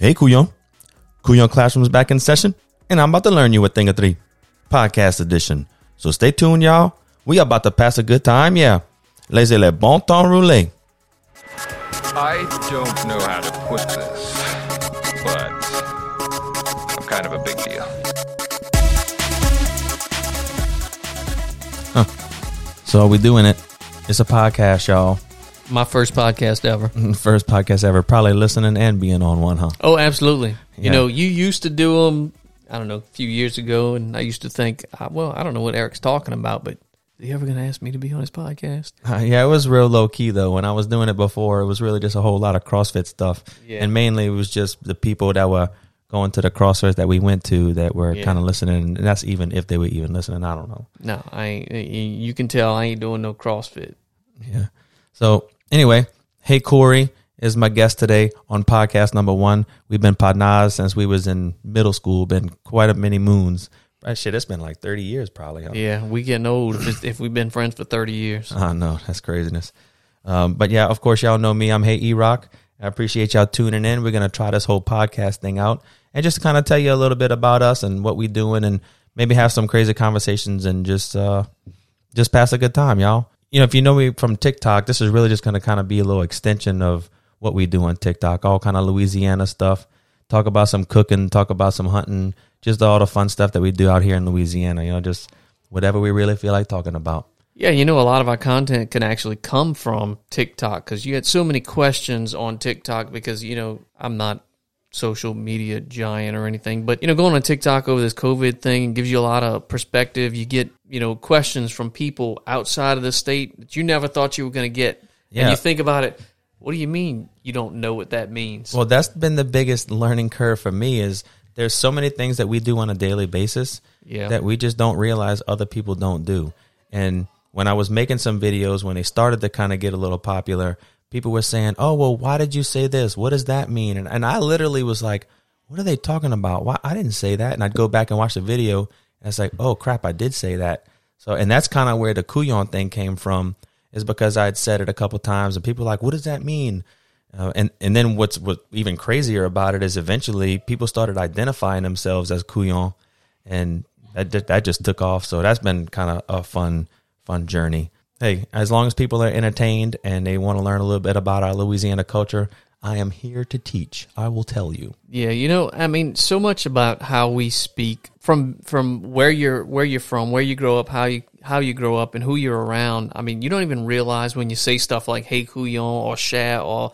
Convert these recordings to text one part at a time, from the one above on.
Hey, Couillon. Couillon Classroom's back in session, and I'm about to learn you a thing or three. Podcast edition. So stay tuned, y'all. We about to pass a good time, yeah. Laissez le bon temps rouler. I don't know how to put this, but I'm kind of a big deal. So we doing it. It's a podcast, y'all. My first podcast ever. First podcast ever. Probably listening and being on one, huh? Oh, absolutely. Yeah. You know, you used to do them, I don't know, a few years ago, and I used to think, well, I don't know what Eric's talking about, but is he ever going to ask me to be on his podcast? Uh, yeah, it was real low key though. When I was doing it before, it was really just a whole lot of CrossFit stuff, Yeah. and mainly it was just the people that were going to the CrossFit that we went to that were Yeah. kind of listening. And that's even if they were even listening. I don't know. No, I You can tell I ain't doing no CrossFit. Yeah. So anyway, hey Corey is my guest today on podcast number one. We've been partners since we was in middle school. Been quite a many moons. Shit, it's been like thirty years probably. Huh? Yeah, we getting old if, if we've been friends for 30 years. I know that's craziness. Um, but yeah, of course, y'all know me. I'm Hey E Rock. I appreciate y'all tuning in. We're gonna try this whole podcast thing out and just kind of tell you a little bit about us and what we doing, and maybe have some crazy conversations and just uh, just pass a good time, y'all. You know, if you know me from TikTok, this is really just gonna kind of be a little extension of what we do on TikTok. All kind of Louisiana stuff. Talk about some cooking. Talk about some hunting. Just all the fun stuff that we do out here in Louisiana. You know, just whatever we really feel like talking about. Yeah, you know, a lot of our content can actually come from TikTok because you had so many questions on TikTok because, you know, I'm not social media giant or anything, but, you know, going on TikTok over this COVID thing gives you a lot of perspective. You get, you know, questions from people outside of the state that you never thought you were going to get. Yeah. And you think about it, what do you mean you don't know what that means? Well, that's been the biggest learning curve for me is there's so many things that we do on a daily basis Yeah. that we just don't realize other people don't do. And when I was making some videos, when they started to kind of get a little popular, people were saying, "Oh, well, why did you say this? What does that mean?" And, and I literally was like, "What are they talking about? Why I didn't say that?" And I'd go back and watch the video, and it's like, "Oh crap, I did say that." So, and that's kind of where the Couillon thing came from, is because I had said it a couple times, and people were like, "What does that mean?" Uh, and and then what's what even crazier about it is eventually people started identifying themselves as Couillon, and that that just took off. So that's been kind of a fun fun journey. Hey, as long as people are entertained and they want to learn a little bit about our Louisiana culture, I am here to teach. I will tell you. Yeah, you know, I mean, so much about how we speak from from where you're where you're from, where you grow up, how you how you grow up, and who you're around. I mean, you don't even realize when you say stuff like "Hey, couillon" or "Chat" or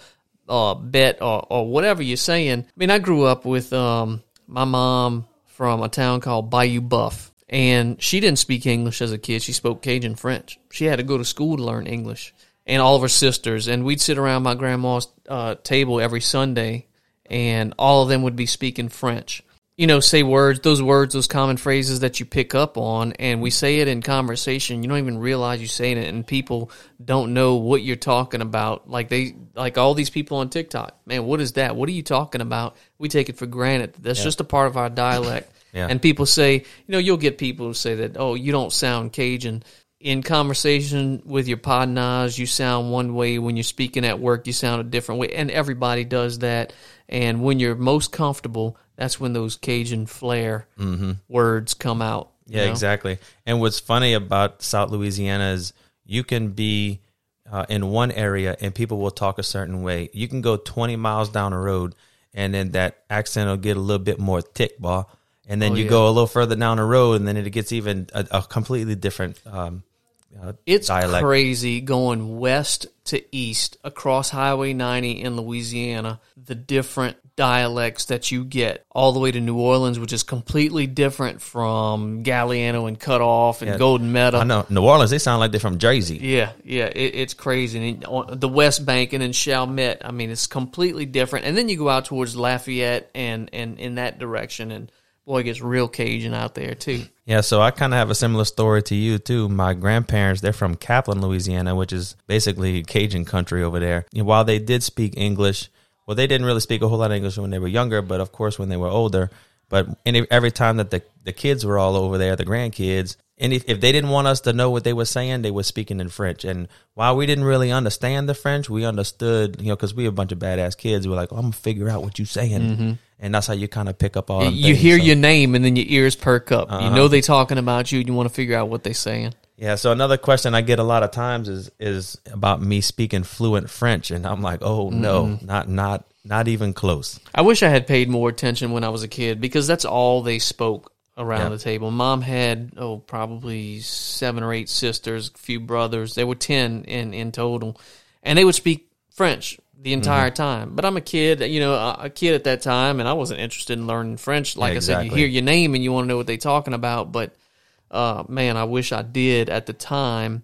uh, "Bet" or or whatever you're saying. I mean, I grew up with um my mom from a town called Bayou Boeuf, and she didn't speak English as a kid. She spoke Cajun French. She had to go to school to learn English, and all of her sisters. And we'd sit around my grandma's uh, table every Sunday, and all of them would be speaking French. You know, say words, those words, those common phrases that you pick up on, and we say it in conversation. You don't even realize you're saying it, and people don't know what you're talking about. Like they, like all these people on TikTok, man, what is that? What are you talking about? We take it for granted. That's just a part of our dialect. Yeah. And people say, you know, you'll get people who say that, oh, you don't sound Cajun. In conversation with your podnas, you sound one way. When you're speaking at work, you sound a different way. And everybody does that. And when you're most comfortable, that's when those Cajun flair words come out. Yeah, know? exactly. And what's funny about South Louisiana is you can be uh, in one area and people will talk a certain way. You can go 20 miles down the road and then that accent will get a little bit more thick, bar. And then Oh, you yeah. go a little further down the road and then it gets even a, a completely different um, uh, It's dialect. crazy going west to east across Highway 90 in Louisiana, the different dialects that you get, all the way to New Orleans, which is completely different from Galliano and Cut Off and Yeah. Golden Meadow. I know New Orleans, they sound like they're from Jersey. Yeah, yeah, it, it's crazy. And on the West Bank and in Chalmette, I mean, it's completely different. And then you go out towards Lafayette and, and in that direction, and boy, gets real Cajun out there, too. Yeah, so I kind of have a similar story to you too. My grandparents, they're from Kaplan, Louisiana, which is basically Cajun country over there. And while they did speak English, well, they didn't really speak a whole lot of English when they were younger, but of course, when they were older, But any, every time that the, the kids were all over there, the grandkids, and if, if they didn't want us to know what they were saying, they were speaking in French. And while we didn't really understand the French, we understood, you know, because we were a bunch of badass kids. We were like, oh, I'm gonna figure out what you're saying, mm-hmm. And that's how you kind of pick up all. You things. hear So- your name and then your ears perk up. You Uh-huh. know they talking about you and you want to figure out what they saying. Yeah. So another question I get a lot of times is is about me speaking fluent French, and I'm like, oh no, not not not even close. I wish I had paid more attention when I was a kid because that's all they spoke around Yeah. the table. Mom had oh probably seven or eight sisters, a few brothers. There were ten in in total, and they would speak French the entire Mm-hmm. time. But I'm a kid, you know, a kid at that time, and I wasn't interested in learning French. Like I said, you hear your name and you want to know what they're talking about, but uh, man, I wish I did at the time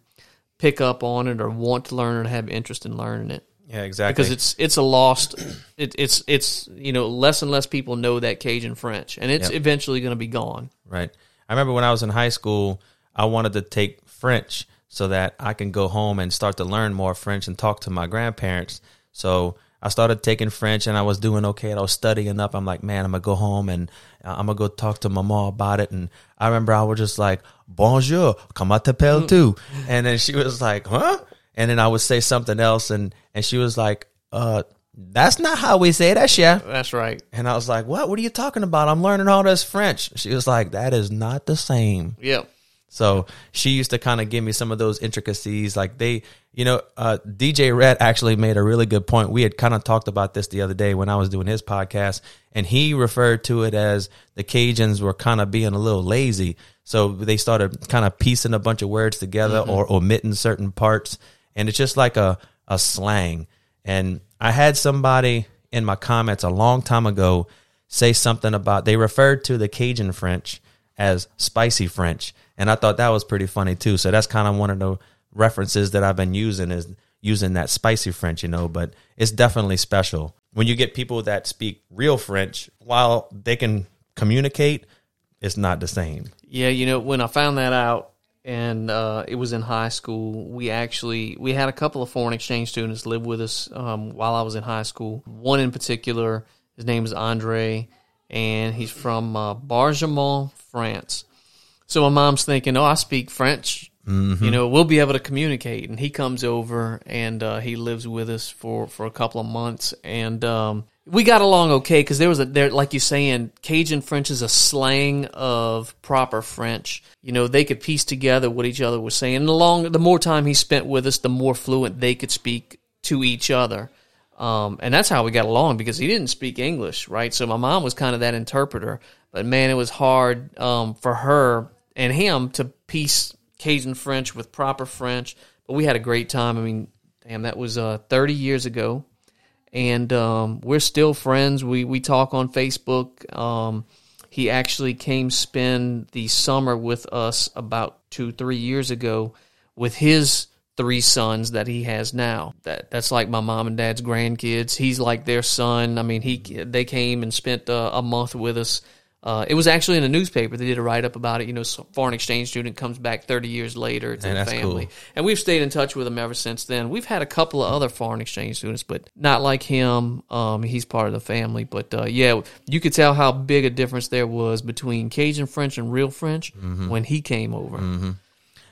pick up on it or want to learn it or have interest in learning it Yeah, exactly. because it's it's a lost it, it's it's you know less and less people know that Cajun French and it's Yep. eventually going to be gone. Right. I remember when I was in high school, I wanted to take French so that I can go home and start to learn more French and talk to my grandparents. So I started taking French and I was doing okay. and I was studying up. I'm like, man, I'm gonna go home and uh, I'm gonna go talk to mama about it. And I remember I was just like, bonjour, comment t'appelles tu? And then she was like, huh? And then I would say something else and, and she was like, uh, that's not how we say that, chef. That's right. And I was like, what? What are you talking about? I'm learning all this French. She was like, that is not the same. Yep. So she used to kind of give me some of those intricacies. Like they, you know, uh, DJ Red actually made a really good point. We had kind of talked about this the other day when I was doing his podcast, and he referred to it as the Cajuns were kind of being a little lazy. So they started kind of piecing a bunch of words together or omitting certain parts. And it's just like a, a slang. And I had somebody in my comments a long time ago say something about, they referred to the Cajun French as spicy French. And I thought that was pretty funny too. So that's kind of one of the references that I've been using is using that spicy French, you know, but it's definitely special. When you get people that speak real French, while they can communicate, it's not the same. Yeah, you know when I found that out and uh, it was in high school, we actually we had a couple of foreign exchange students live with us um, while I was in high school. One in particular, his name is Andre, and he's from uh, Bargemont, France. So my mom's thinking, oh, I speak French. You know, we'll be able to communicate. And he comes over and uh, he lives with us for, for a couple of months. And um, we got along okay because there was a there like you're saying, Cajun French is a slang of proper French. You know, they could piece together what each other was saying. And the long the more time he spent with us, the more fluent they could speak to each other. Um, and that's how we got along because he didn't speak English, right? So my mom was kind of that interpreter. But man, it was hard um, for her and him to piece Cajun French with proper French. But we had a great time. I mean, damn, that was uh, 30 years ago. And um, we're still friends. We, we talk on Facebook. Um, he actually came spend the summer with us about two, three years ago with his three sons that he has now. That that's like my mom and dad's grandkids. He's like their son. I mean, he they came and spent uh, a month with us. Uh, it was actually in a newspaper. They did a write up about it. You know, foreign exchange student comes back 30 years later to Man, the family, cool. and we've stayed in touch with him ever since then. We've had a couple of other foreign exchange students, but not like him. Um, he's part of the family, but uh, yeah, you could tell how big a difference there was between Cajun French and real French Mm-hmm. when he came over.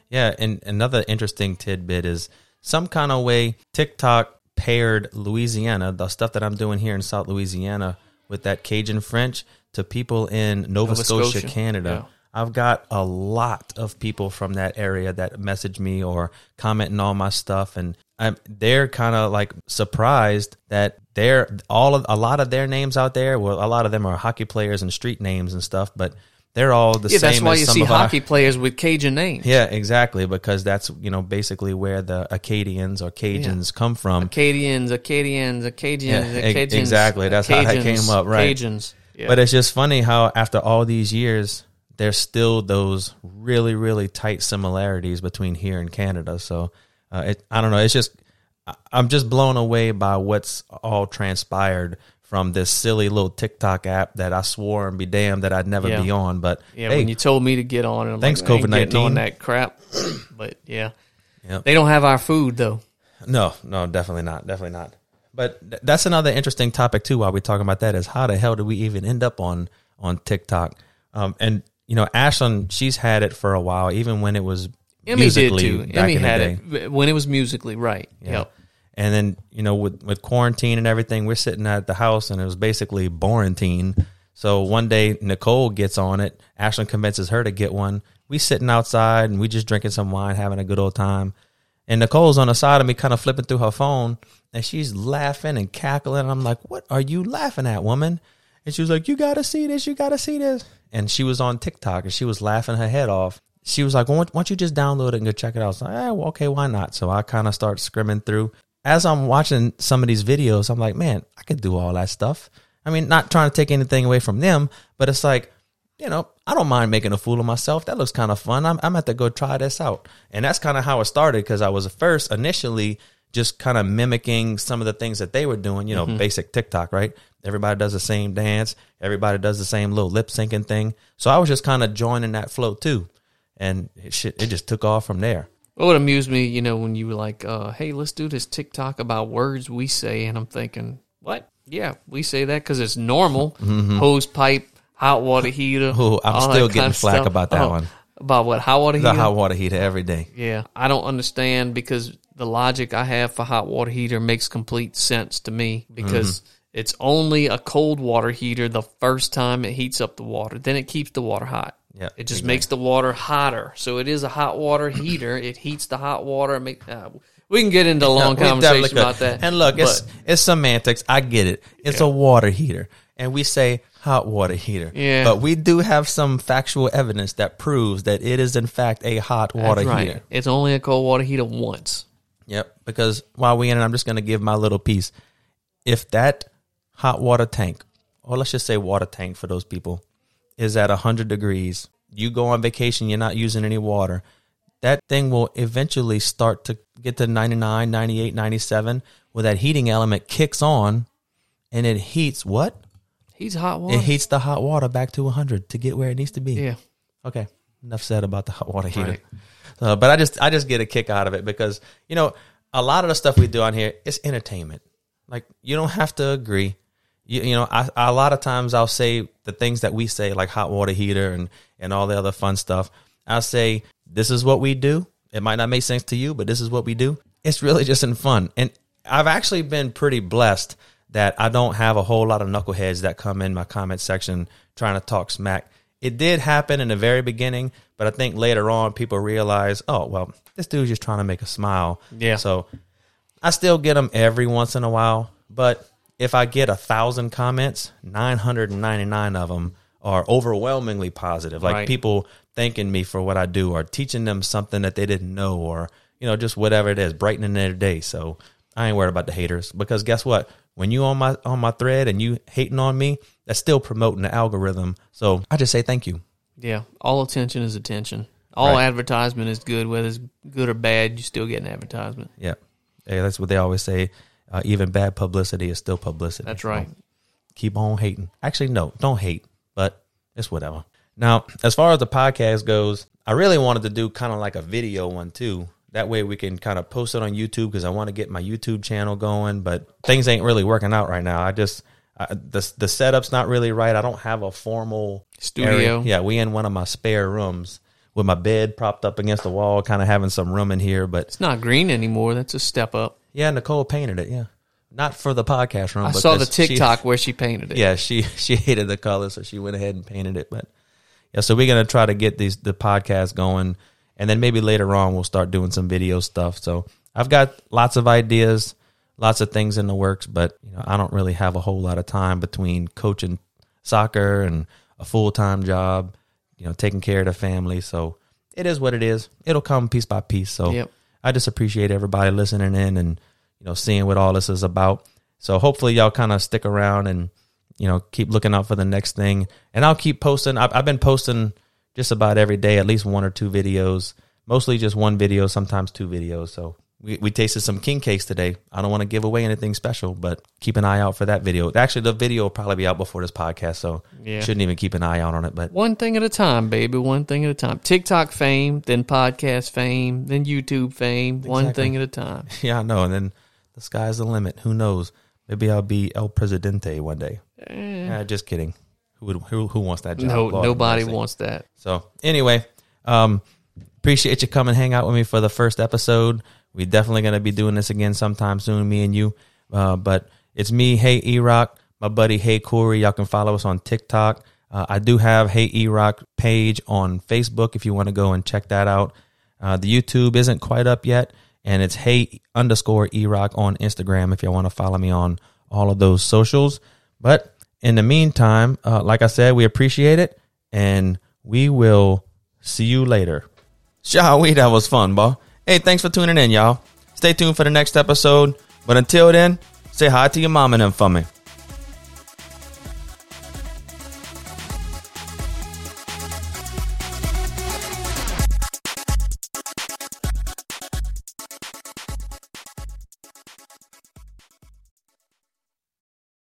Yeah, and another interesting tidbit is some kind of way TikTok paired Louisiana, the stuff that I'm doing here in South Louisiana with that Cajun French to people in Nova, Nova Scotia, Scotia, Canada. yeah. I've got a lot of people from that area that message me or commenting on all my stuff and I'm, they're kind of like surprised that they're all of a lot of their names out there. Well, a lot of them are hockey players and street names and stuff, but they're all the Yeah, same that's why you see of our- hockey players with Cajun names. yeah, exactly, because that's you know basically where the Acadians or Cajuns come from. Acadians, Acadians, Acadians, Yeah, Cajuns, exactly. That's how that came up, right. Cajuns. Yeah. But it's just funny how after all these years, there's still those really really tight similarities between here and Canada. So uh, it, I don't know. It's just I'm just blown away by what's all transpired from this silly little TikTok app that I swore and be damned that I'd never Yeah. be on. But yeah, hey, when you told me to get on I'm Thanks, like, getting COVID-19. on that crap. but yeah, Yep. they don't have our food though. No, no, definitely not. Definitely not. But th- that's another interesting topic too. While we're talking about that, is how the hell did we even end up on on TikTok. Um, and you know, Ashlyn, she's had it for a while, even when it was Emmy did Musical.ly too. back Emmy had it when it was Musical.ly right. Yeah. Yep. And then, you know, with, with quarantine and everything, we're sitting at the house and it was basically quarantine. So one day Nicole gets on it. Ashlyn convinces her to get one. We sitting outside and we just drinking some wine, having a good old time. And Nicole's on the side of me, kind of flipping through her phone, and she's laughing and cackling. And I'm like, "What are you laughing at, woman?" And she was like, "You gotta see this. You gotta see this." And she was on TikTok and she was laughing her head off. She was like, "Well, why don't you just download it and go check it out?" I was like, eh, well, "Okay, why not?" So I kind of start scrimming through. As I'm watching some of these videos, I'm like, "Man, I could do all that stuff." I mean, not trying to take anything away from them, but it's like you know, I don't mind making a fool of myself. That looks kind of fun. I'm, I'm at to go try this out. And that's kind of how it started because I was first initially just kind of mimicking some of the things that they were doing, you know, basic TikTok, right? Everybody does the same dance. Everybody does the same little lip syncing thing. So I was just kind of joining that flow too. And it, shit, it just took off from there. What would amuse me, you know, when you were like, uh, "Hey, let's do this TikTok about words we say," and I'm thinking, "What? Yeah, we say that because it's normal. Hose pipe, hot water heater. Ooh, I'm still getting flack about that Oh, one. About what? Hot water heater? The hot water heater every day. Yeah, I don't understand because the logic I have for hot water heater makes complete sense to me because Mm-hmm. it's only a cold water heater the first time it heats up the water. Then it keeps the water hot. Yeah, It just makes the water hotter. So it is a hot water heater. It heats the hot water. Make, uh, we can get into a long definitely conversation about that. And look, But, it's semantics. I get it. It's a water heater, and we say hot water heater. Yeah. But we do have some factual evidence that proves that it is in fact a hot water right. heater. It's only a cold water heater once. Yep. Because while we in it, I'm just going to give my little piece. If that hot water tank, or let's just say water tank for those people, is at 100 degrees, you go on vacation, you're not using any water, that thing will eventually start to get to 99, 98, 97, where that heating element kicks on and it heats what? He's hot water. It heats the hot water back to 100 to get where it needs to be. yeah. Okay, enough said about the hot water heater. Right. Uh, but I just I just get a kick out of it because you know a lot of the stuff we do on here is entertainment. Like you don't have to agree. You, you know, I, a lot of times I'll say the things that we say, like hot water heater and and all the other fun stuff. I'll say this is what we do. It might not make sense to you, but this is what we do. It's really just in fun, and I've actually been pretty blessed that I don't have a whole lot of knuckleheads that come in my comment section trying to talk smack. It did happen in the very beginning, but I think later on people realize, oh well, this dude's just trying to make a smile. Yeah. So I still get them every once in a while, but if I get a thousand comments, nine hundred and ninety nine of them are overwhelmingly positive. Like Right. people thanking me for what I do, or teaching them something that they didn't know, or you know, just whatever it is, brightening their day. So I ain't worried about the haters because guess what? When you on my on my thread and you hating on me, that's still promoting the algorithm. So I just say thank you. Yeah. All attention is attention. All Right. advertisement is good. Whether it's good or bad, you still get an advertisement. Yeah, hey, that's what they always say. Uh, even bad publicity is still publicity. That's So right. keep on hating. Actually, no, don't hate, but it's whatever. Now, as far as the podcast goes, I really wanted to do kind of like a video one too. That way we can kind of post it on YouTube because I want to get my YouTube channel going, but things ain't really working out right now. I just I, the the setup's not really right. I don't have a formal Studio. area. Yeah, we in one of my spare rooms with my bed propped up against the wall, kind of having some room in here, but It's not green anymore. That's a step up. yeah, Nicole painted it. Yeah, not for the podcast room. I saw the because she- TikTok where she painted it. yeah, she she hated the color, so she went ahead and painted it. But yeah, so we're gonna try to get these the podcast going, and then maybe later on we'll start doing some video stuff. So I've got lots of ideas, lots of things in the works, but you know I don't really have a whole lot of time between coaching soccer and a full time job, you know, taking care of the family. So it is what it is. It'll come piece by piece. So Yep. I just appreciate everybody listening in and you know seeing what all this is about. So hopefully y'all kind of stick around and you know keep looking out for the next thing. And I'll keep posting. I've, I've been posting just about every day, at least one or two videos. Mostly just one video, sometimes two videos. So we, we tasted some king cakes today. I don't want to give away anything special, but keep an eye out for that video. Actually, the video will probably be out before this podcast, so Yeah. shouldn't even keep an eye out on it. But One thing at a time, baby. One thing at a time. TikTok fame, then podcast fame, then YouTube fame. One thing at a time. yeah, I know. And then the sky's the limit. Who knows? Maybe I'll be El Presidente one day. Eh, just kidding. Who would who, who wants that job? No, Lord nobody mercy. wants that. So anyway, um, appreciate you coming hang out with me for the first episode. We're definitely going to be doing this again sometime soon, me and you. Uh, but it's me, Hey E-Rock, my buddy Hey Corey. Y'all can follow us on TikTok. Uh, I do have Hey E-Rock page on Facebook if you want to go and check that out. Uh, the YouTube isn't quite up yet, and it's Hey underscore E-Rock on Instagram if you want to follow me on all of those socials. But in the meantime, uh, like I said, we appreciate it, and we will see you later. Shall we? That was fun, bro. Hey, thanks for tuning in, y'all. Stay tuned for the next episode. But until then, say hi to your mom and them for me.